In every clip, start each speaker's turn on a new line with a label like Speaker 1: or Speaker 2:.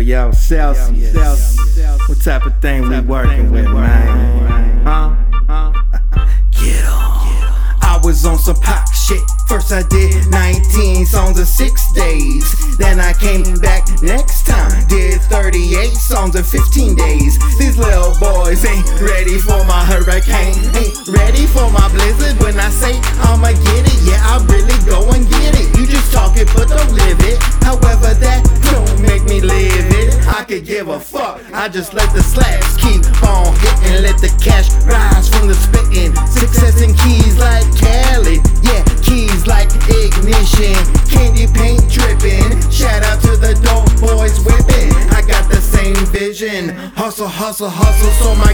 Speaker 1: yo, Celsius. What type of thing we working with, man? Huh? Get on. I was on some pop shit. First I did 19 songs in six days. Then I came back next time. Did 38 songs in 15 days. These little boys ain't ready for my hurricane. Ain't ready for my blizzard. Fuck. I just let the slaps keep on hitting. Let the cash rise from the spitting. Success in keys like Cali. Yeah, keys like ignition. Candy paint dripping. Shout out to the dope boys whipping. I got the same vision. Hustle, hustle, hustle. So my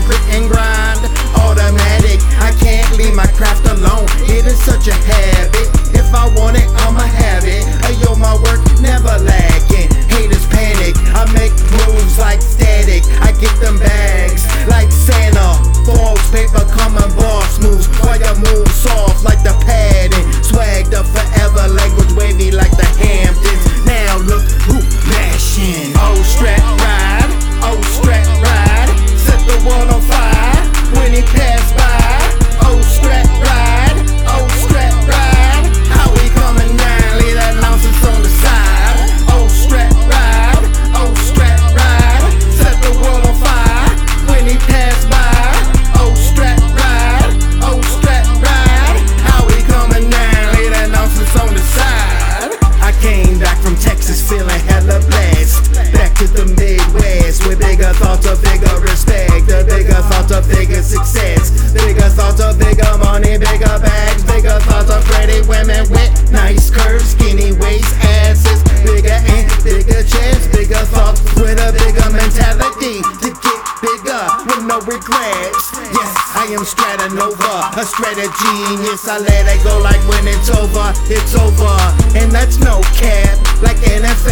Speaker 1: Thoughts of bigger respect. The bigger thoughts of bigger success. Bigger thoughts of bigger money, bigger bags. Bigger thoughts of pretty women with nice curves, skinny waist, asses. Bigger and bigger chests. Bigger thoughts with a bigger mentality to get bigger with no regrets. Yes, I am Stratanova, a strategenius. I let it go like when it's over, it's over. And that's no cap, like NFL.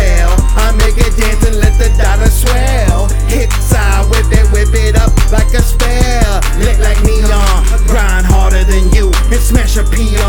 Speaker 1: Smash a peon.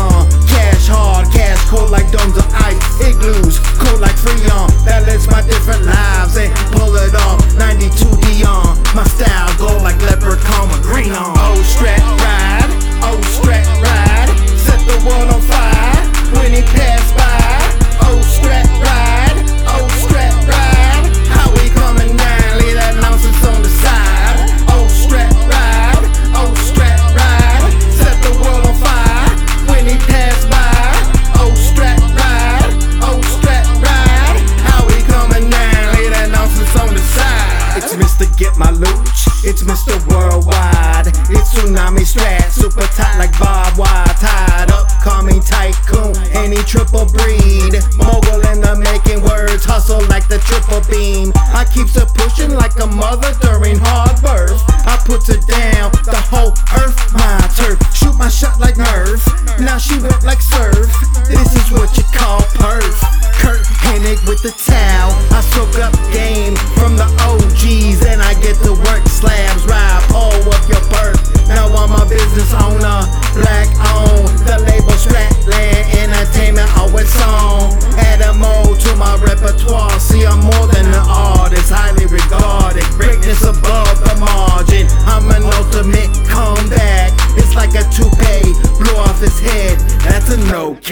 Speaker 1: Triple breed. Mogul in the making words. Hustle like the triple beam. I keeps it pushing like a mother during hard birth. I puts it down.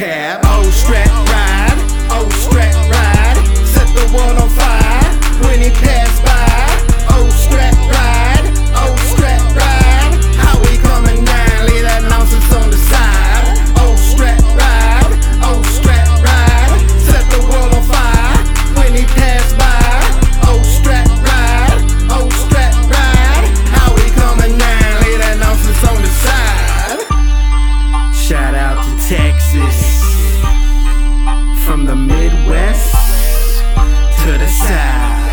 Speaker 1: No cap. Oh, strap ride. Oh, strap ride. Set the world on fire when he passed by. Oh, strap ride. Oh, strap ride. How we coming down? Leave that nonsense on the side. Oh, strap ride. Oh, strap ride. Set the world on fire when he passed by. Oh, strap ride. Oh, strap ride. How we coming down? Leave that nonsense on the side. Shout out Texas. From the Midwest to the South.